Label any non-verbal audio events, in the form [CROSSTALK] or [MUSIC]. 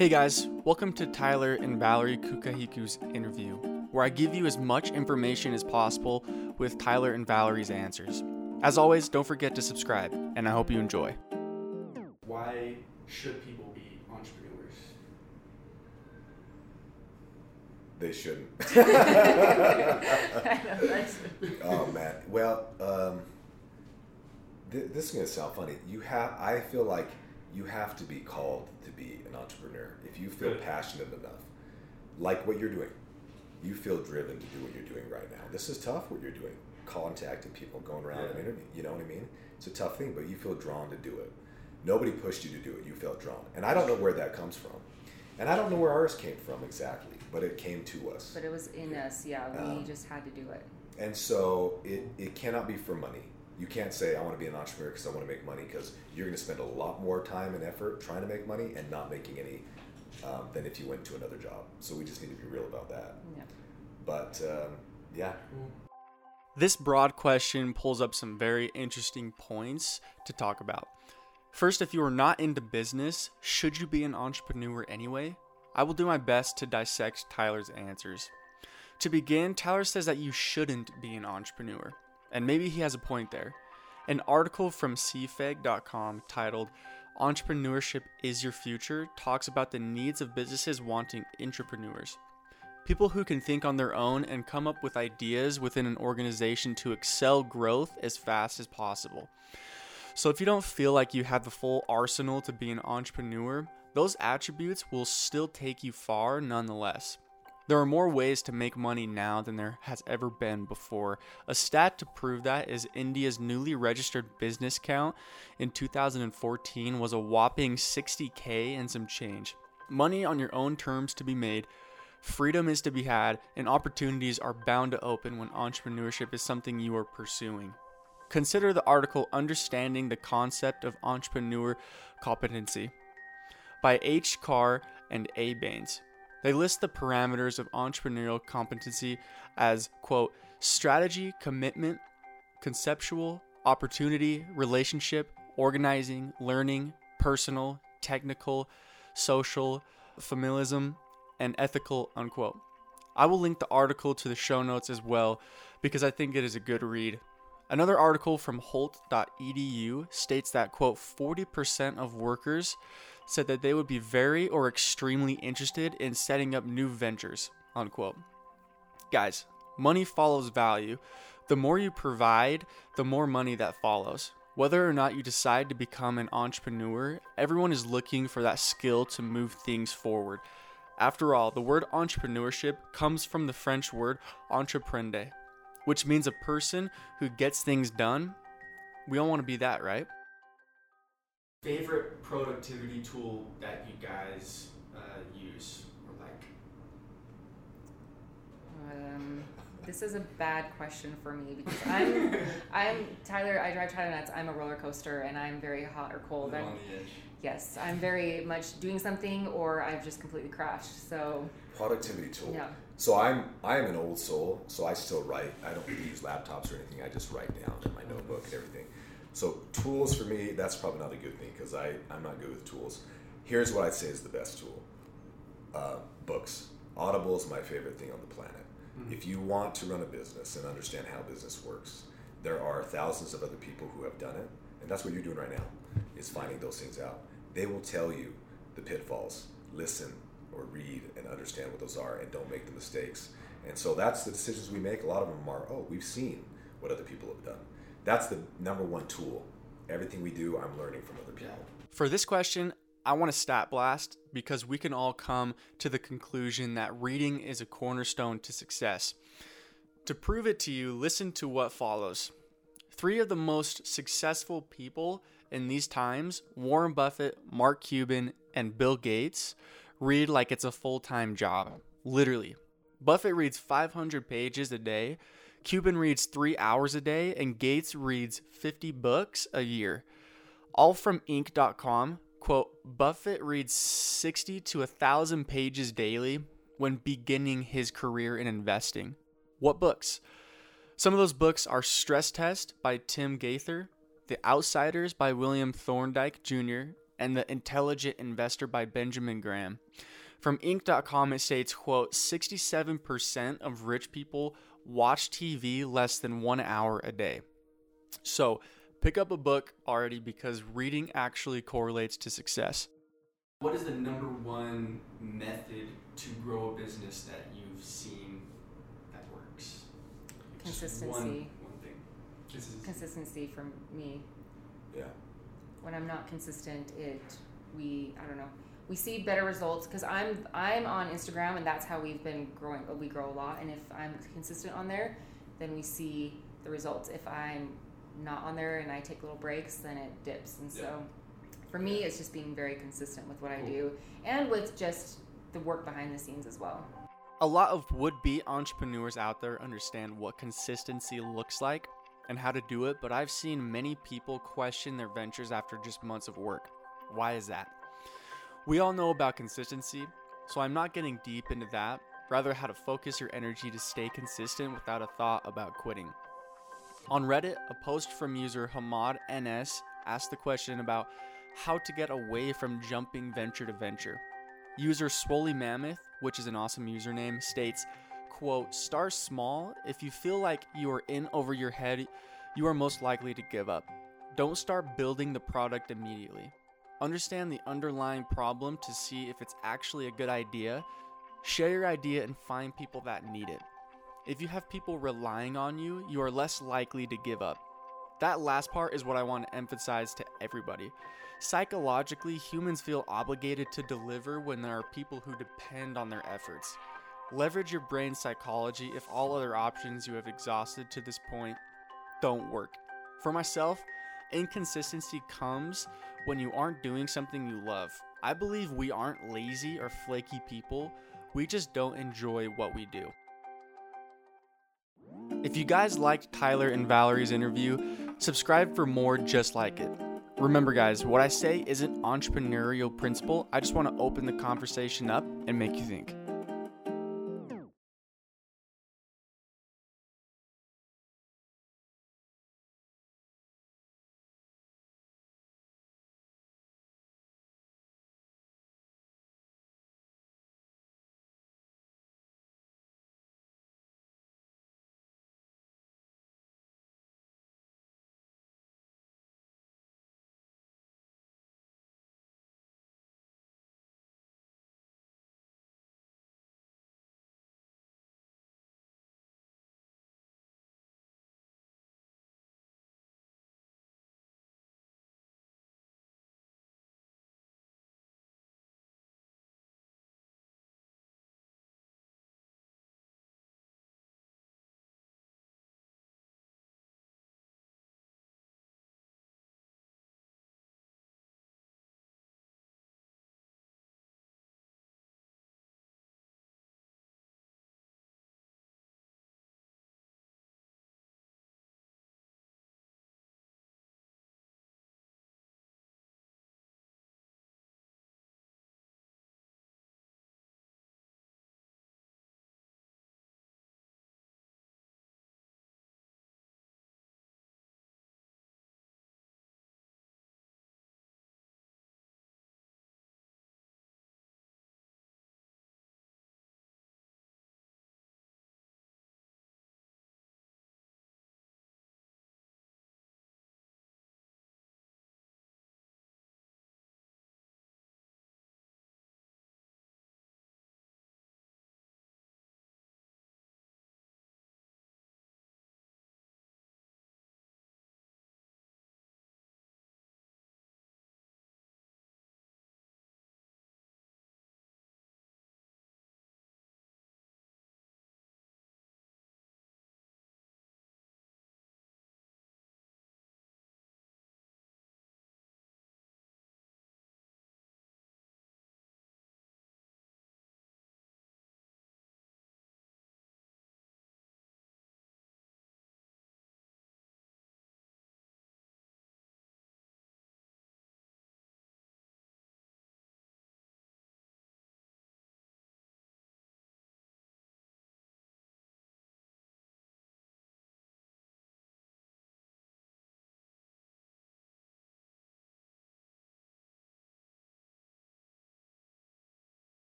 Hey guys, welcome to Tyler and Valerie Kukahiko's interview, where I give you as much information as possible with Tyler and Valerie's answers. As always, don't forget to subscribe, and I hope you enjoy. Why should people be entrepreneurs? They shouldn't. [LAUGHS] [LAUGHS] I know, that's- oh man. Well, um, th- this is gonna sound funny. You have. I feel like you have to be called to be an entrepreneur if you feel Good. passionate enough, like what you're doing. You feel driven to do what you're doing right now. This is tough. What you're doing, contacting people, going around and Yeah. interviewing. You know what I mean? It's a tough thing, but you feel drawn to do it. Nobody pushed you to do it. You felt drawn, and I don't know where that comes from, and I don't know where ours came from exactly, but it came to us. but it was in us, yeah. We Um, just had to do it. And so it, it cannot be for money. You can't say, I want to be an entrepreneur because I want to make money because you're going to spend a lot more time and effort trying to make money and not making any um, than if you went to another job. So we just need to be real about that. Yeah. But um, yeah, This broad question pulls up some very interesting points to talk about. First, if you are not into business, should you be an entrepreneur anyway? I will do my best to dissect Tyler's answers. To begin, Tyler says that you shouldn't be an entrepreneur, and maybe he has a point there. An article from CFEG.com titled Entrepreneurship is Your Future talks about the needs of businesses wanting entrepreneurs. People who can think on their own and come up with ideas within an organization to excel growth as fast as possible. So, if you don't feel like you have the full arsenal to be an entrepreneur, those attributes will still take you far nonetheless. There are more ways to make money now than there has ever been before. A stat to prove that is India's newly registered business count in 2014 was a whopping 60k and some change. Money on your own terms to be made, freedom is to be had, and opportunities are bound to open when entrepreneurship is something you are pursuing. Consider the article Understanding the Concept of Entrepreneur Competency by H. Carr and A. Baines. They list the parameters of entrepreneurial competency as, quote, strategy, commitment, conceptual, opportunity, relationship, organizing, learning, personal, technical, social, familism, and ethical, unquote. I will link the article to the show notes as well because I think it is a good read. Another article from holt.edu states that, quote, 40% of workers said that they would be very or extremely interested in setting up new ventures, unquote. Guys, money follows value. The more you provide, the more money that follows. Whether or not you decide to become an entrepreneur, everyone is looking for that skill to move things forward. After all, the word entrepreneurship comes from the French word entreprendre, which means a person who gets things done. We all want to be that, right? Favorite productivity tool that you guys uh, use or like? Um, this is a bad question for me because I'm, [LAUGHS] I'm Tyler. I drive Tyler nuts. I'm a roller coaster, and I'm very hot or cold. I'm, yes, I'm very much doing something, or I've just completely crashed. So productivity tool. yeah, So I'm I'm an old soul, so I still write. I don't use laptops or anything. I just write down in my notebook and everything. So tools for me, that's probably not a good thing because I I'm not good with tools. Here's what I'd say is the best tool: uh, books. Audible is my favorite thing on the planet. If you want to run a business and understand how business works, there are thousands of other people who have done it, and that's what you're doing right now. Is finding those things out. They will tell you the pitfalls. Listen or read and understand what those are, and don't make the mistakes. And so that's the decisions we make. A lot of them are, oh, we've seen what other people have done. That's the number one tool. Everything we do, I'm learning from other people. For this question, I want to stat blast because we can all come to the conclusion that reading is a cornerstone to success. To prove it to you, listen to what follows. Three of the most successful people in these times Warren Buffett, Mark Cuban, and Bill Gates read like it's a full time job. Literally. Buffett reads 500 pages a day, Cuban reads three hours a day, and Gates reads 50 books a year. All from Inc.com. Quote Buffett reads 60 to 1,000 pages daily when beginning his career in investing. What books? Some of those books are Stress Test by Tim Geithner, The Outsiders by William Thorndike Jr., and The Intelligent Investor by Benjamin Graham. From Inc.com, it states, quote, 67% of rich people watch TV less than one hour a day. So pick up a book already because reading actually correlates to success. What is the number one method to grow a business that you've seen that works? Consistency. One, one thing. Consistency for me. Yeah. When I'm not consistent, it we I don't know. We see better results because I'm I'm on Instagram and that's how we've been growing. We grow a lot, and if I'm consistent on there, then we see the results. If I'm not on there and I take little breaks, then it dips. And so, for me, it's just being very consistent with what I do and with just the work behind the scenes as well. A lot of would be entrepreneurs out there understand what consistency looks like and how to do it, but I've seen many people question their ventures after just months of work. Why is that? We all know about consistency, so I'm not getting deep into that, rather, how to focus your energy to stay consistent without a thought about quitting. On Reddit, a post from user Hamad NS asked the question about how to get away from jumping venture to venture. User Swoley Mammoth, which is an awesome username, states, quote, start small. If you feel like you are in over your head, you are most likely to give up. Don't start building the product immediately. Understand the underlying problem to see if it's actually a good idea. Share your idea and find people that need it. If you have people relying on you, you are less likely to give up. That last part is what I want to emphasize to everybody. Psychologically, humans feel obligated to deliver when there are people who depend on their efforts. Leverage your brain's psychology if all other options you have exhausted to this point don't work. For myself, inconsistency comes when you aren't doing something you love. I believe we aren't lazy or flaky people, we just don't enjoy what we do. If you guys liked Tyler and Valerie's interview, subscribe for more just like it. Remember, guys, what I say isn't entrepreneurial principle. I just want to open the conversation up and make you think.